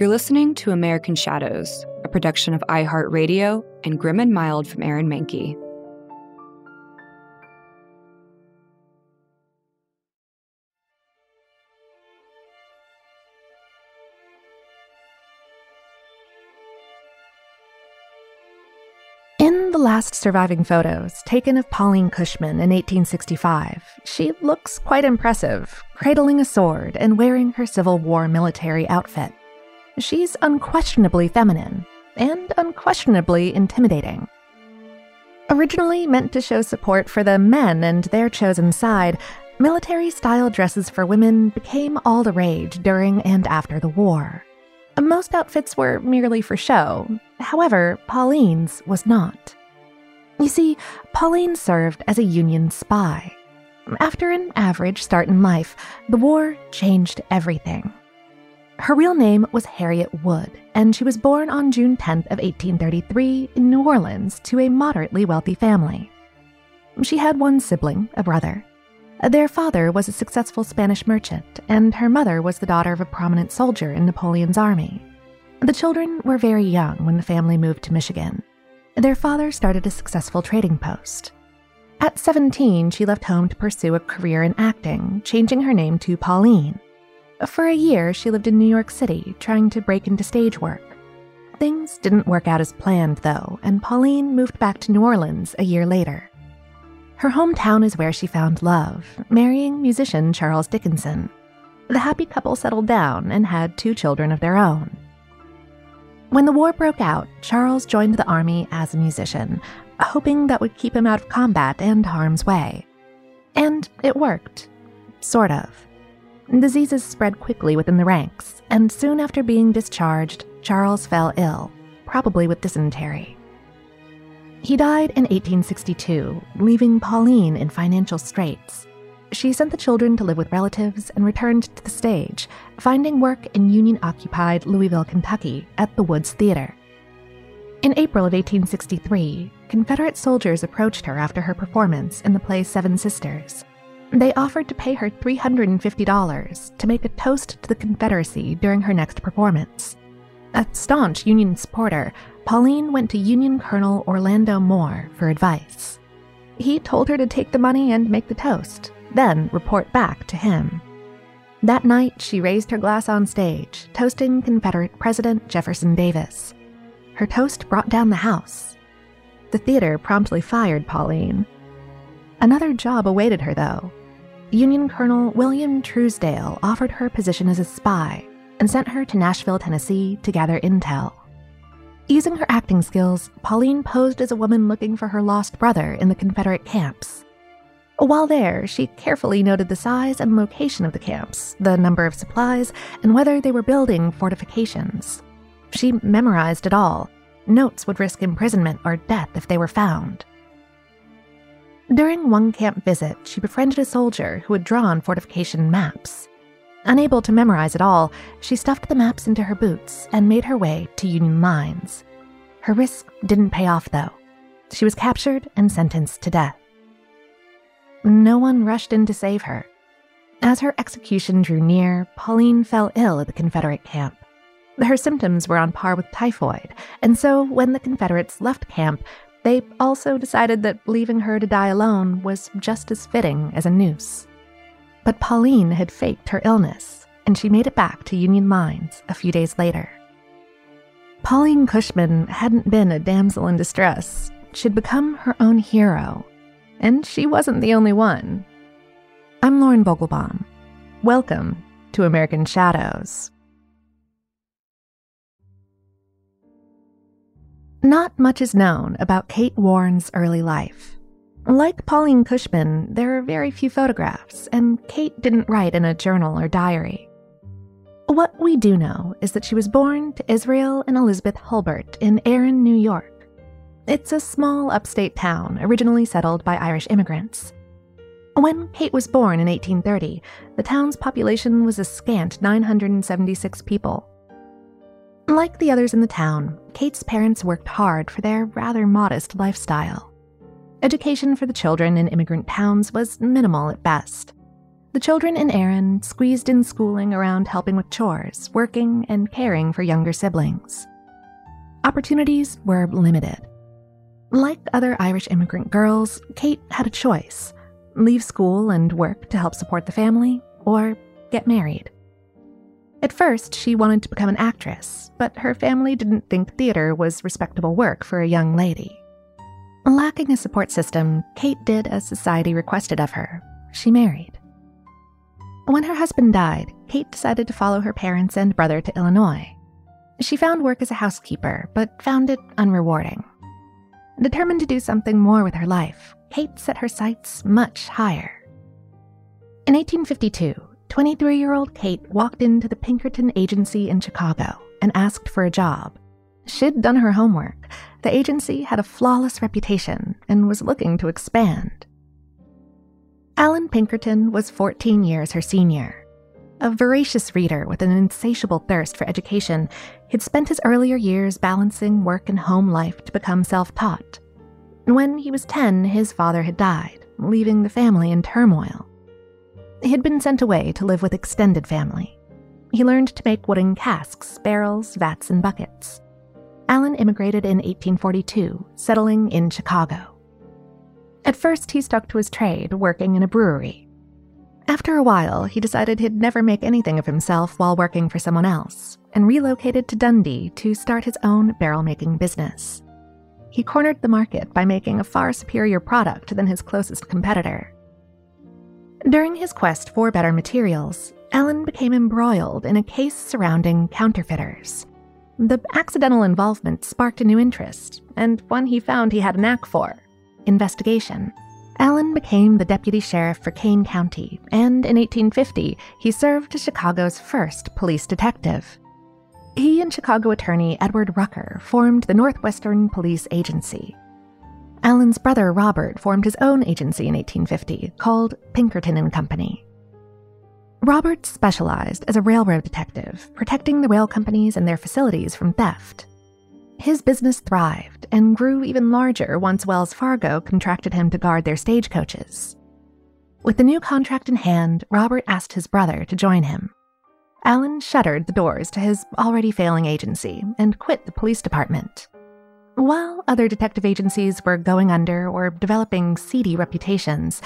You're listening to American Shadows, a production of iHeartRadio and Grim and Mild from Aaron Mahnke. In the last surviving photos taken of Pauline Cushman in 1865, she looks quite impressive, cradling a sword and wearing her Civil War military outfit. She's unquestionably feminine and unquestionably intimidating. Originally meant to show support for the men and their chosen side, military style dresses for women became all the rage during and after the war. Most outfits were merely for show, however, Pauline's was not. You see, Pauline served as a Union spy. After an average start in life, the war changed everything. Her real name was Harriet Wood, and she was born on June 10th of 1833 in New Orleans to a moderately wealthy family. She had one sibling, a brother. Their father was a successful Spanish merchant, and her mother was the daughter of a prominent soldier in Napoleon's army. The children were very young when the family moved to Michigan. Their father started a successful trading post. At 17, she left home to pursue a career in acting, changing her name to Pauline. For a year, she lived in New York City, trying to break into stage work. Things didn't work out as planned, though, and Pauline moved back to New Orleans a year later. Her hometown is where she found love, marrying musician Charles Dickinson. The happy couple settled down and had two children of their own. When the war broke out, Charles joined the army as a musician, hoping that would keep him out of combat and harm's way. And it worked. Sort of. Diseases spread quickly within the ranks, and soon after being discharged, Charles fell ill, probably with dysentery. He died in 1862, leaving Pauline in financial straits. She sent the children to live with relatives and returned to the stage, finding work in Union occupied Louisville, Kentucky at the Woods Theater. In April of 1863, Confederate soldiers approached her after her performance in the play Seven Sisters. They offered to pay her $350 to make a toast to the Confederacy during her next performance. A staunch Union supporter, Pauline went to Union Colonel Orlando Moore for advice. He told her to take the money and make the toast, then report back to him. That night, she raised her glass on stage, toasting Confederate President Jefferson Davis. Her toast brought down the house. The theater promptly fired Pauline. Another job awaited her, though. Union Colonel William Truesdail offered her a position as a spy and sent her to Nashville, Tennessee to gather intel. Using her acting skills, Pauline posed as a woman looking for her lost brother in the Confederate camps. While there, she carefully noted the size and location of the camps, the number of supplies, and whether they were building fortifications. She memorized it all. Notes would risk imprisonment or death if they were found. During one camp visit, she befriended a soldier who had drawn fortification maps. Unable to memorize it all, she stuffed the maps into her boots and made her way to Union lines. Her risk didn't pay off, though. She was captured and sentenced to death. No one rushed in to save her. As her execution drew near, Pauline fell ill at the Confederate camp. Her symptoms were on par with typhoid, and so when the Confederates left camp, they also decided that leaving her to die alone was just as fitting as a noose. But Pauline had faked her illness, and she made it back to Union lines a few days later. Pauline Cushman hadn't been a damsel in distress. She'd become her own hero. And she wasn't the only one. I'm Lauren Vogelbaum. Welcome to American Shadows. Not much is known about Kate Warren's early life. Like Pauline Cushman, there are very few photographs, and Kate didn't write in a journal or diary. What we do know is that she was born to Israel and Elizabeth Hulbert in Erin, New York. It's a small upstate town originally settled by Irish immigrants. When Kate was born in 1830, the town's population was a scant 976 people. Like the others in the town, Kate's parents worked hard for their rather modest lifestyle. Education for the children in immigrant towns was minimal at best. The children in Erin squeezed in schooling around helping with chores, working, and caring for younger siblings. Opportunities were limited. Like other Irish immigrant girls, Kate had a choice leave school and work to help support the family, or get married. At first, she wanted to become an actress, but her family didn't think theater was respectable work for a young lady. Lacking a support system, Kate did as society requested of her. She married. When her husband died, Kate decided to follow her parents and brother to Illinois. She found work as a housekeeper, but found it unrewarding. Determined to do something more with her life, Kate set her sights much higher. In 1852, 23 year old Kate walked into the Pinkerton Agency in Chicago and asked for a job. She'd done her homework. The agency had a flawless reputation and was looking to expand. Allan Pinkerton was 14 years her senior. A voracious reader with an insatiable thirst for education, he'd spent his earlier years balancing work and home life to become self taught. When he was 10, his father had died, leaving the family in turmoil. Had been sent away to live with extended family. He learned to make wooden casks, barrels, vats, and buckets. Allan immigrated in 1842, settling in Chicago. At first, he stuck to his trade, working in a brewery. After a while, he decided he'd never make anything of himself while working for someone else, and relocated to Dundee to start his own barrel making business. He cornered the market by making a far superior product than his closest competitor. During his quest for better materials, Allan became embroiled in a case surrounding counterfeiters. The accidental involvement sparked a new interest, and one he found he had a knack for investigation. Allan became the deputy sheriff for Kane County, and in 1850, he served as Chicago's first police detective. He and Chicago attorney Edward Rucker formed the Northwestern Police Agency. Allan's brother Robert formed his own agency in 1850 called Pinkerton and Company. Robert specialized as a railroad detective, protecting the rail companies and their facilities from theft. His business thrived and grew even larger once Wells Fargo contracted him to guard their stagecoaches. With the new contract in hand, Robert asked his brother to join him. Allan shuttered the doors to his already failing agency and quit the police department. While other detective agencies were going under or developing seedy reputations,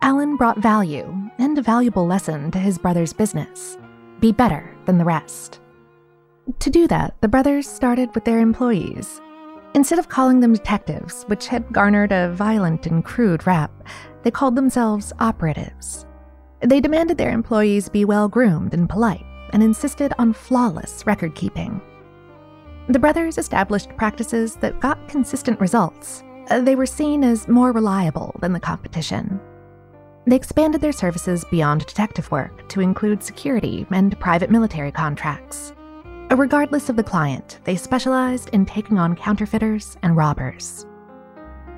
Allan brought value and a valuable lesson to his brother's business be better than the rest. To do that, the brothers started with their employees. Instead of calling them detectives, which had garnered a violent and crude rap, they called themselves operatives. They demanded their employees be well groomed and polite, and insisted on flawless record keeping. The brothers established practices that got consistent results. Uh, they were seen as more reliable than the competition. They expanded their services beyond detective work to include security and private military contracts. Uh, regardless of the client, they specialized in taking on counterfeiters and robbers.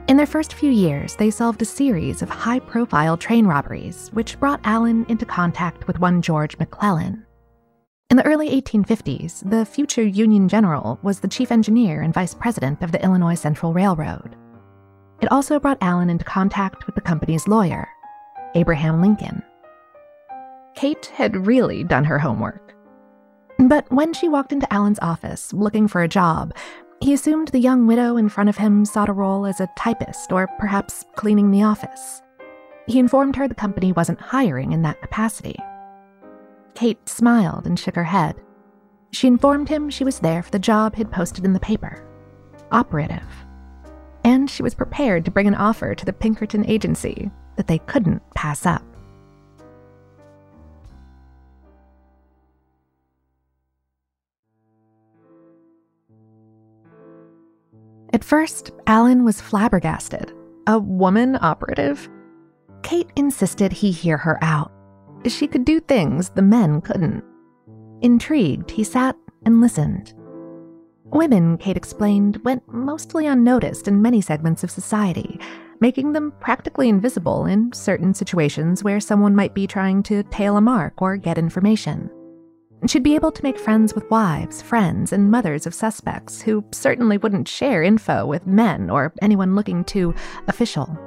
In their first few years, they solved a series of high profile train robberies, which brought Allan into contact with one George McClellan. In the early 1850s, the future Union General was the chief engineer and vice president of the Illinois Central Railroad. It also brought Allan into contact with the company's lawyer, Abraham Lincoln. Kate had really done her homework. But when she walked into Allan's office looking for a job, he assumed the young widow in front of him sought a role as a typist or perhaps cleaning the office. He informed her the company wasn't hiring in that capacity. Kate smiled and shook her head. She informed him she was there for the job he'd posted in the paper operative. And she was prepared to bring an offer to the Pinkerton agency that they couldn't pass up. At first, Allan was flabbergasted. A woman operative? Kate insisted he hear her out. She could do things the men couldn't. Intrigued, he sat and listened. Women, Kate explained, went mostly unnoticed in many segments of society, making them practically invisible in certain situations where someone might be trying to tail a mark or get information. She'd be able to make friends with wives, friends, and mothers of suspects who certainly wouldn't share info with men or anyone looking too official.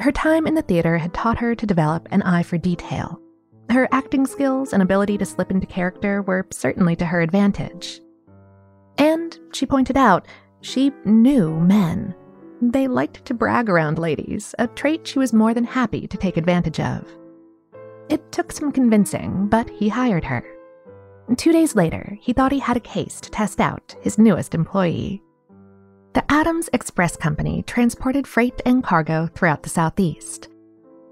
Her time in the theater had taught her to develop an eye for detail. Her acting skills and ability to slip into character were certainly to her advantage. And, she pointed out, she knew men. They liked to brag around ladies, a trait she was more than happy to take advantage of. It took some convincing, but he hired her. Two days later, he thought he had a case to test out his newest employee. The Adams Express Company transported freight and cargo throughout the Southeast.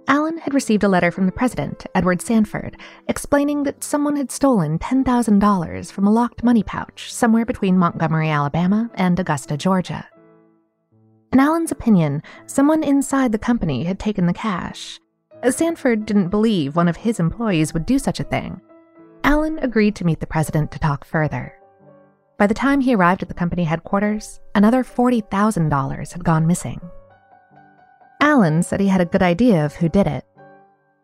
Allan had received a letter from the president, Edward Sanford, explaining that someone had stolen $10,000 from a locked money pouch somewhere between Montgomery, Alabama and Augusta, Georgia. In Allan's opinion, someone inside the company had taken the cash. Sanford didn't believe one of his employees would do such a thing. Allan agreed to meet the president to talk further. By the time he arrived at the company headquarters, another $40,000 had gone missing. Allan said he had a good idea of who did it.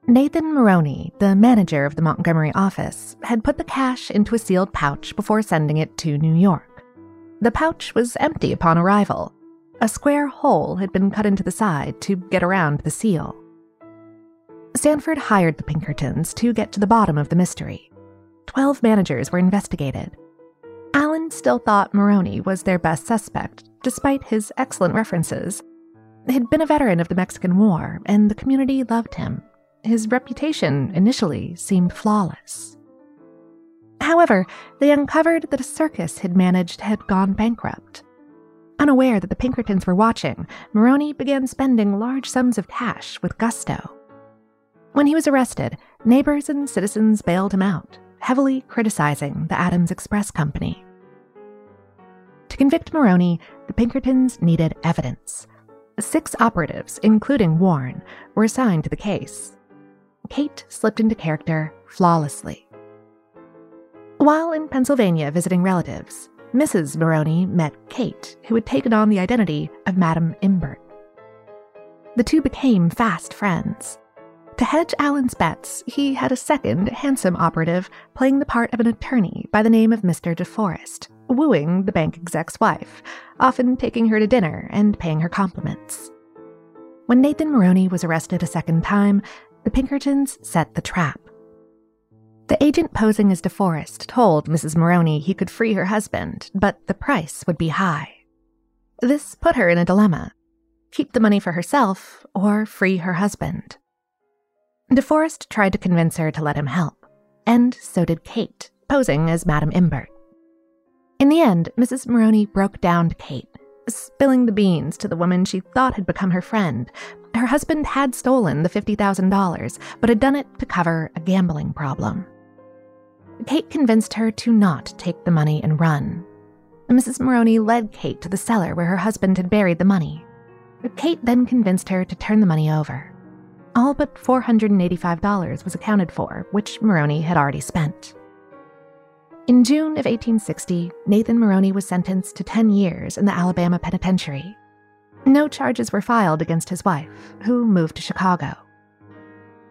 Nathan Maroney, the manager of the Montgomery office, had put the cash into a sealed pouch before sending it to New York. The pouch was empty upon arrival. A square hole had been cut into the side to get around the seal. Sanford hired the Pinkertons to get to the bottom of the mystery. Twelve managers were investigated. Allan still thought Maroney was their best suspect, despite his excellent references. He'd been a veteran of the Mexican War, and the community loved him. His reputation initially seemed flawless. However, they uncovered that a circus he'd managed had gone bankrupt. Unaware that the Pinkertons were watching, Maroney began spending large sums of cash with gusto. When he was arrested, neighbors and citizens bailed him out, heavily criticizing the Adams Express Company. To convict Maroney, the Pinkertons needed evidence. Six operatives, including Warren, were assigned to the case. Kate slipped into character flawlessly. While in Pennsylvania visiting relatives, Mrs. Maroney met Kate, who had taken on the identity of Madame Imbert. The two became fast friends. To hedge Allan's bets, he had a second, handsome operative playing the part of an attorney by the name of Mr. DeForest, wooing the bank exec's wife, often taking her to dinner and paying her compliments. When Nathan Maroney was arrested a second time, the Pinkertons set the trap. The agent posing as DeForest told Mrs. Maroney he could free her husband, but the price would be high. This put her in a dilemma keep the money for herself or free her husband. DeForest tried to convince her to let him help, and so did Kate, posing as Madame Imbert. In the end, Mrs. Maroney broke down to Kate, spilling the beans to the woman she thought had become her friend. Her husband had stolen the $50,000, but had done it to cover a gambling problem. Kate convinced her to not take the money and run. Mrs. Maroney led Kate to the cellar where her husband had buried the money. Kate then convinced her to turn the money over. All but $485 was accounted for, which Maroney had already spent. In June of 1860, Nathan Maroney was sentenced to 10 years in the Alabama penitentiary. No charges were filed against his wife, who moved to Chicago.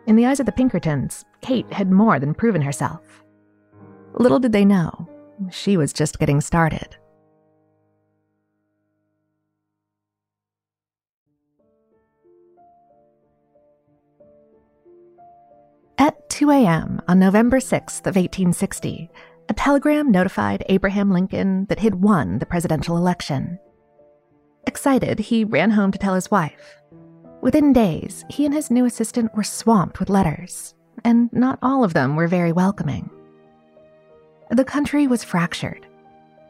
In the eyes of the Pinkertons, Kate had more than proven herself. Little did they know, she was just getting started. At 2 a.m. on November 6th of 1860, a telegram notified Abraham Lincoln that he'd won the presidential election. Excited, he ran home to tell his wife. Within days, he and his new assistant were swamped with letters, and not all of them were very welcoming. The country was fractured.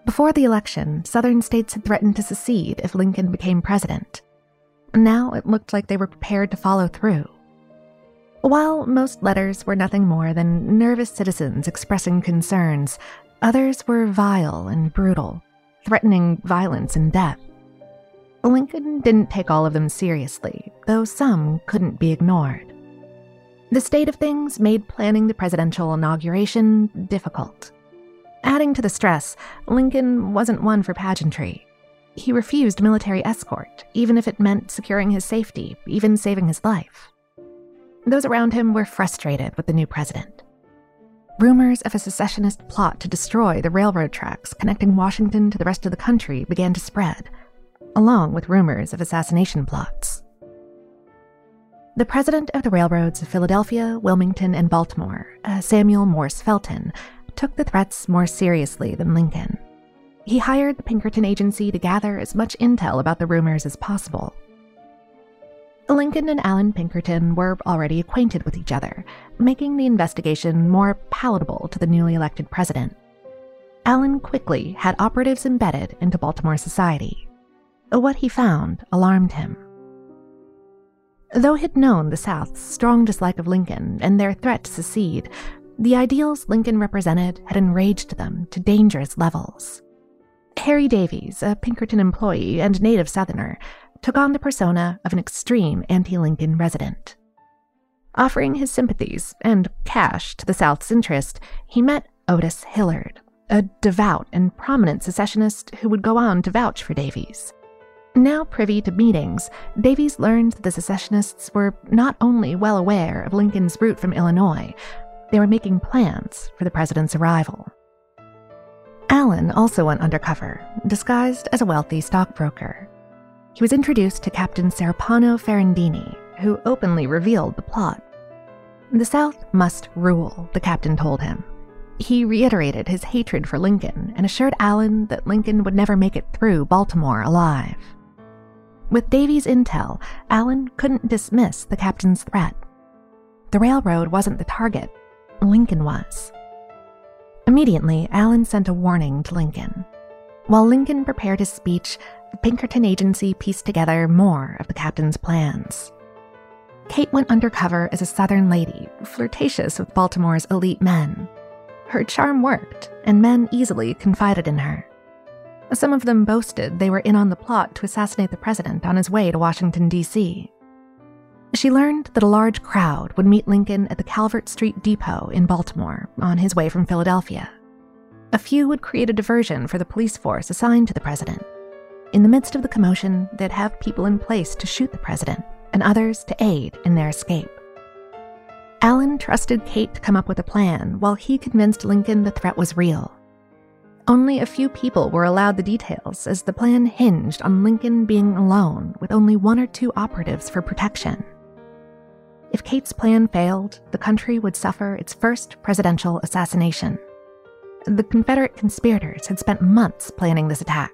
Before the election, Southern states had threatened to secede if Lincoln became president. Now it looked like they were prepared to follow through. While most letters were nothing more than nervous citizens expressing concerns, others were vile and brutal, threatening violence and death. Lincoln didn't take all of them seriously, though some couldn't be ignored. The state of things made planning the presidential inauguration difficult. Adding to the stress, Lincoln wasn't one for pageantry. He refused military escort, even if it meant securing his safety, even saving his life. Those around him were frustrated with the new president. Rumors of a secessionist plot to destroy the railroad tracks connecting Washington to the rest of the country began to spread, along with rumors of assassination plots. The president of the railroads of Philadelphia, Wilmington, and Baltimore, uh, Samuel Morse Felton, took the threats more seriously than Lincoln. He hired the Pinkerton Agency to gather as much intel about the rumors as possible. Lincoln and Allan Pinkerton were already acquainted with each other, making the investigation more palatable to the newly elected president. Allan quickly had operatives embedded into Baltimore society. What he found alarmed him. Though he'd known the South's strong dislike of Lincoln and their threat to secede, the ideals Lincoln represented had enraged them to dangerous levels. Harry Davies, a Pinkerton employee and native Southerner, took on the persona of an extreme anti Lincoln resident. Offering his sympathies and cash to the South's interest, he met Otis Hillard, a devout and prominent secessionist who would go on to vouch for Davies. Now privy to meetings, Davies learned that the secessionists were not only well aware of Lincoln's route from Illinois, they were making plans for the president's arrival. Allan also went undercover, disguised as a wealthy stockbroker. He was introduced to Captain Serapano Ferrandini, who openly revealed the plot. The South must rule, the captain told him. He reiterated his hatred for Lincoln and assured Allan that Lincoln would never make it through Baltimore alive. With Davies' intel, Allan couldn't dismiss the captain's threat. The railroad wasn't the target, Lincoln was. Immediately, Allan sent a warning to Lincoln. While Lincoln prepared his speech, Pinkerton agency pieced together more of the captain's plans. Kate went undercover as a Southern lady, flirtatious with Baltimore's elite men. Her charm worked, and men easily confided in her. Some of them boasted they were in on the plot to assassinate the president on his way to Washington, D.C. She learned that a large crowd would meet Lincoln at the Calvert Street Depot in Baltimore on his way from Philadelphia. A few would create a diversion for the police force assigned to the president. In the midst of the commotion, they'd have people in place to shoot the president and others to aid in their escape. Allan trusted Kate to come up with a plan while he convinced Lincoln the threat was real only a few people were allowed the details, as the plan hinged on Lincoln being alone with only one or two operatives for protection. If Kate's plan failed, the country would suffer its first presidential assassination. The Confederate conspirators had spent months planning this attack.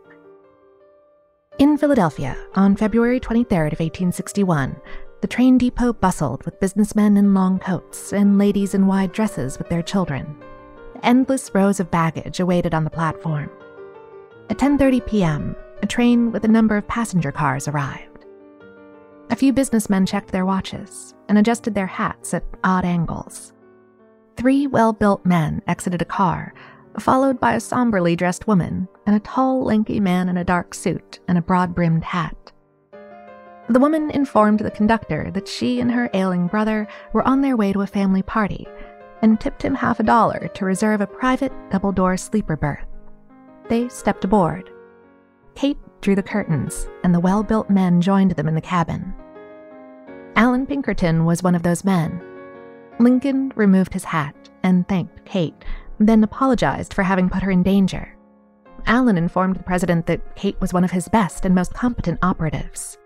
In Philadelphia, on February 23rd of 1861, the train depot bustled with businessmen in long coats and ladies in wide dresses with their children endless rows of baggage awaited on the platform. At 10:30 p.m., a train with a number of passenger cars arrived. A few businessmen checked their watches and adjusted their hats at odd angles. Three well-built men exited a car, followed by a somberly dressed woman and a tall, lanky man in a dark suit and a broad-brimmed hat. The woman informed the conductor that she and her ailing brother were on their way to a family party and tipped him half a dollar to reserve a private double door sleeper berth. They stepped aboard. Kate drew the curtains, and the well built men joined them in the cabin. Allan Pinkerton was one of those men. Lincoln removed his hat and thanked Kate, then apologized for having put her in danger. Allan informed the president that Kate was one of his best and most competent operatives.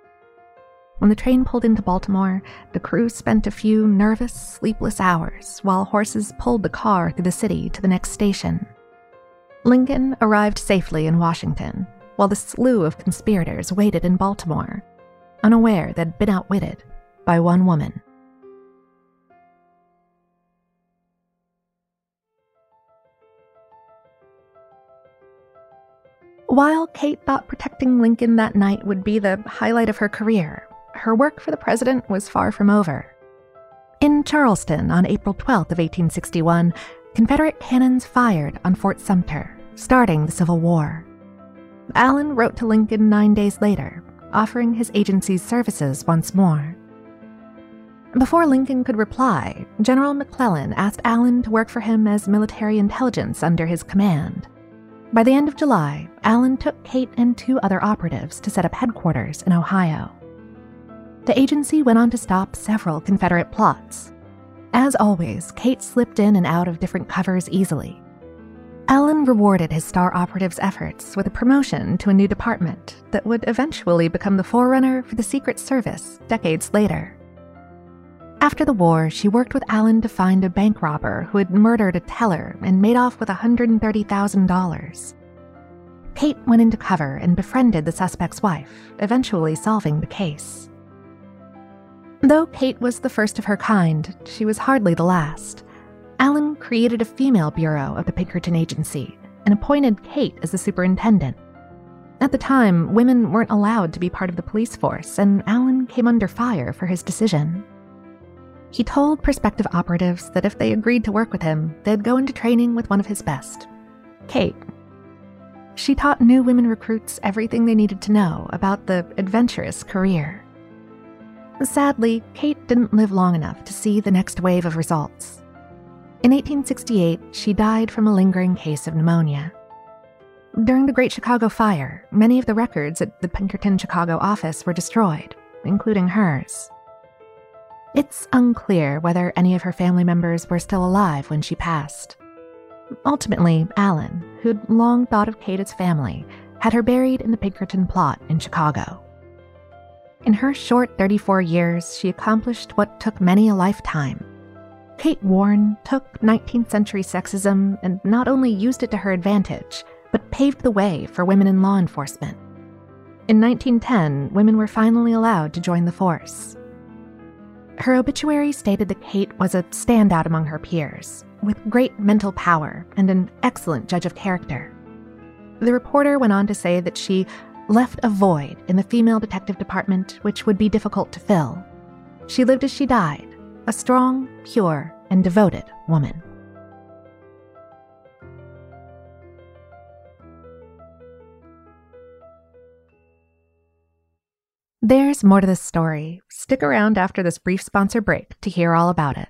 When the train pulled into Baltimore, the crew spent a few nervous, sleepless hours while horses pulled the car through the city to the next station. Lincoln arrived safely in Washington, while the slew of conspirators waited in Baltimore, unaware they'd been outwitted by one woman. While Kate thought protecting Lincoln that night would be the highlight of her career, her work for the president was far from over. In Charleston on April 12th of 1861, Confederate cannons fired on Fort Sumter, starting the Civil War. Allan wrote to Lincoln nine days later, offering his agency's services once more. Before Lincoln could reply, General McClellan asked Allan to work for him as military intelligence under his command. By the end of July, Allan took Kate and two other operatives to set up headquarters in Ohio. The agency went on to stop several Confederate plots. As always, Kate slipped in and out of different covers easily. Allan rewarded his star operative's efforts with a promotion to a new department that would eventually become the forerunner for the Secret Service decades later. After the war, she worked with Allan to find a bank robber who had murdered a teller and made off with $130,000. Kate went into cover and befriended the suspect's wife, eventually solving the case. Though Kate was the first of her kind, she was hardly the last. Allan created a female bureau of the Pinkerton Agency and appointed Kate as the superintendent. At the time, women weren't allowed to be part of the police force, and Allan came under fire for his decision. He told prospective operatives that if they agreed to work with him, they'd go into training with one of his best Kate. She taught new women recruits everything they needed to know about the adventurous career. Sadly, Kate didn't live long enough to see the next wave of results. In 1868, she died from a lingering case of pneumonia. During the Great Chicago Fire, many of the records at the Pinkerton Chicago office were destroyed, including hers. It's unclear whether any of her family members were still alive when she passed. Ultimately, Allan, who'd long thought of Kate as family, had her buried in the Pinkerton plot in Chicago. In her short 34 years, she accomplished what took many a lifetime. Kate Warren took 19th century sexism and not only used it to her advantage, but paved the way for women in law enforcement. In 1910, women were finally allowed to join the force. Her obituary stated that Kate was a standout among her peers, with great mental power and an excellent judge of character. The reporter went on to say that she left a void in the female detective department which would be difficult to fill. She lived as she died, a strong, pure, and devoted woman. There's more to this story. Stick around after this brief sponsor break to hear all about it.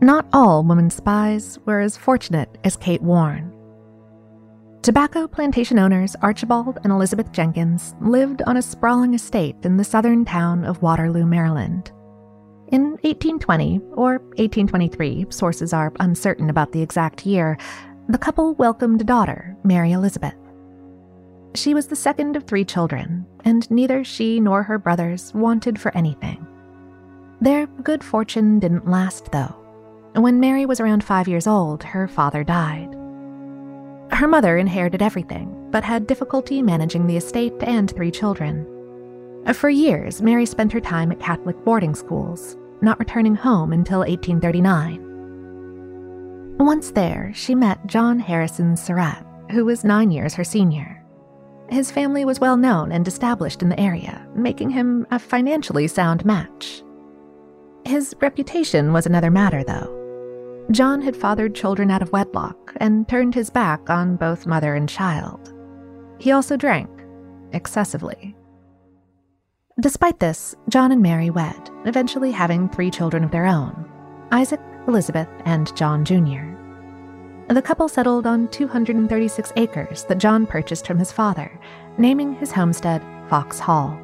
Not all women spies were as fortunate as Kate Warren. Tobacco plantation owners Archibald and Elizabeth Jenkins lived on a sprawling estate in the southern town of Waterloo, Maryland. In 1820 or 1823, sources are uncertain about the exact year, the couple welcomed a daughter, Mary Elizabeth. She was the second of three children, and neither she nor her brothers wanted for anything. Their good fortune didn't last, though. When Mary was around five years old, her father died. Her mother inherited everything, but had difficulty managing the estate and three children. Uh, for years, Mary spent her time at Catholic boarding schools, not returning home until 1839. Once there, she met John Harrison Surratt, who was nine years her senior. His family was well known and established in the area, making him a financially sound match. His reputation was another matter, though. John had fathered children out of wedlock and turned his back on both mother and child. He also drank, excessively. Despite this, John and Mary wed, eventually having three children of their own Isaac, Elizabeth, and John Jr. The couple settled on 236 acres that John purchased from his father, naming his homestead Fox Hall.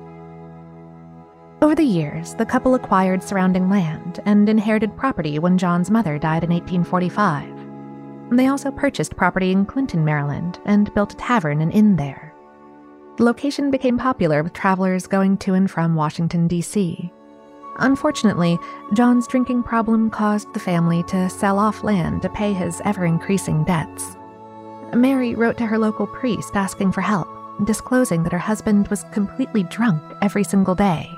Over the years, the couple acquired surrounding land and inherited property when John's mother died in 1845. They also purchased property in Clinton, Maryland, and built a tavern and inn there. The location became popular with travelers going to and from Washington, D.C. Unfortunately, John's drinking problem caused the family to sell off land to pay his ever increasing debts. Mary wrote to her local priest asking for help, disclosing that her husband was completely drunk every single day.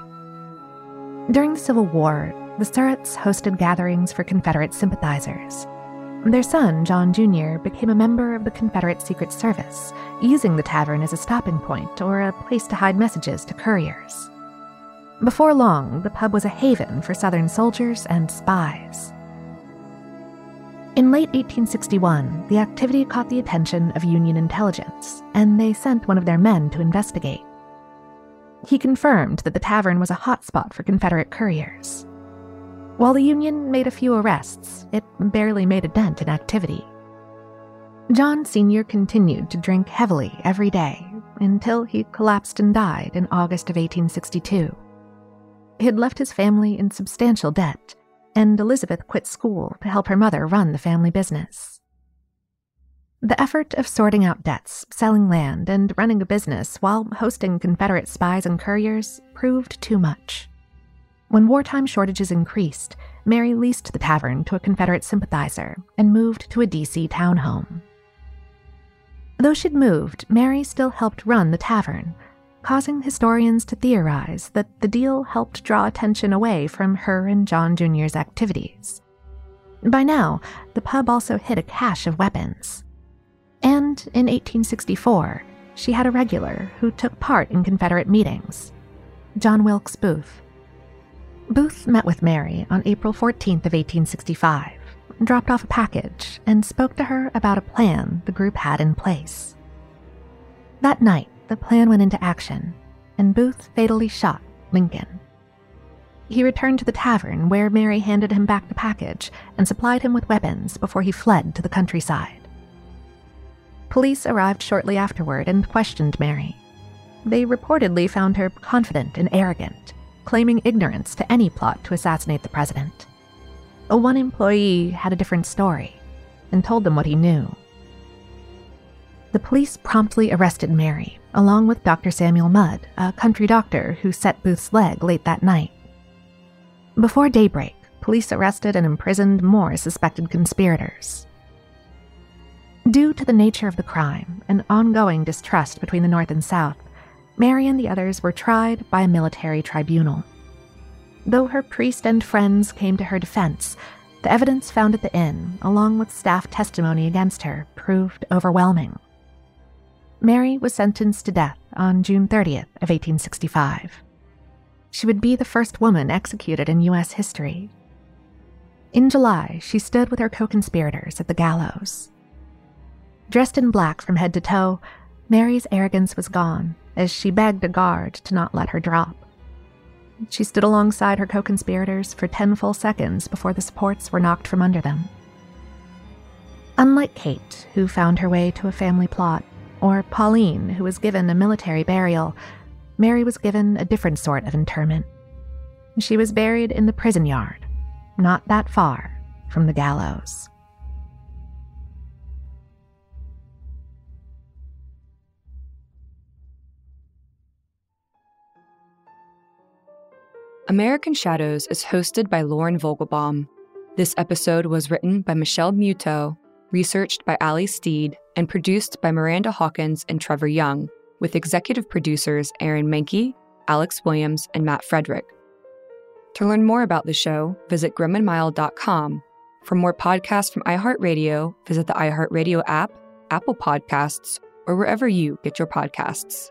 During the Civil War, the Surratts hosted gatherings for Confederate sympathizers. Their son, John Jr., became a member of the Confederate Secret Service, using the tavern as a stopping point or a place to hide messages to couriers. Before long, the pub was a haven for Southern soldiers and spies. In late 1861, the activity caught the attention of Union intelligence, and they sent one of their men to investigate. He confirmed that the tavern was a hotspot for Confederate couriers. While the Union made a few arrests, it barely made a dent in activity. John Sr. continued to drink heavily every day until he collapsed and died in August of 1862. He had left his family in substantial debt, and Elizabeth quit school to help her mother run the family business. The effort of sorting out debts, selling land, and running a business while hosting Confederate spies and couriers proved too much. When wartime shortages increased, Mary leased the tavern to a Confederate sympathizer and moved to a D.C. townhome. Though she'd moved, Mary still helped run the tavern, causing historians to theorize that the deal helped draw attention away from her and John Jr.'s activities. By now, the pub also hid a cache of weapons. And in 1864, she had a regular who took part in Confederate meetings John Wilkes Booth. Booth met with Mary on April 14th of 1865, dropped off a package, and spoke to her about a plan the group had in place. That night, the plan went into action, and Booth fatally shot Lincoln. He returned to the tavern where Mary handed him back the package and supplied him with weapons before he fled to the countryside. Police arrived shortly afterward and questioned Mary. They reportedly found her confident and arrogant, claiming ignorance to any plot to assassinate the president. A one employee had a different story and told them what he knew. The police promptly arrested Mary, along with Dr. Samuel Mudd, a country doctor who set Booth's leg late that night. Before daybreak, police arrested and imprisoned more suspected conspirators. Due to the nature of the crime and ongoing distrust between the North and South, Mary and the others were tried by a military tribunal. Though her priest and friends came to her defense, the evidence found at the inn, along with staff testimony against her, proved overwhelming. Mary was sentenced to death on June 30th of 1865. She would be the first woman executed in U.S. history. In July, she stood with her co-conspirators at the gallows. Dressed in black from head to toe, Mary's arrogance was gone as she begged a guard to not let her drop. She stood alongside her co conspirators for 10 full seconds before the supports were knocked from under them. Unlike Kate, who found her way to a family plot, or Pauline, who was given a military burial, Mary was given a different sort of interment. She was buried in the prison yard, not that far from the gallows. American Shadows is hosted by Lauren Vogelbaum. This episode was written by Michelle Muto, researched by Ali Steed, and produced by Miranda Hawkins and Trevor Young, with executive producers Aaron Mahnke, Alex Williams, and Matt Frederick. To learn more about the show, visit grimandmild.com. For more podcasts from iHeartRadio, visit the iHeartRadio app, Apple Podcasts, or wherever you get your podcasts.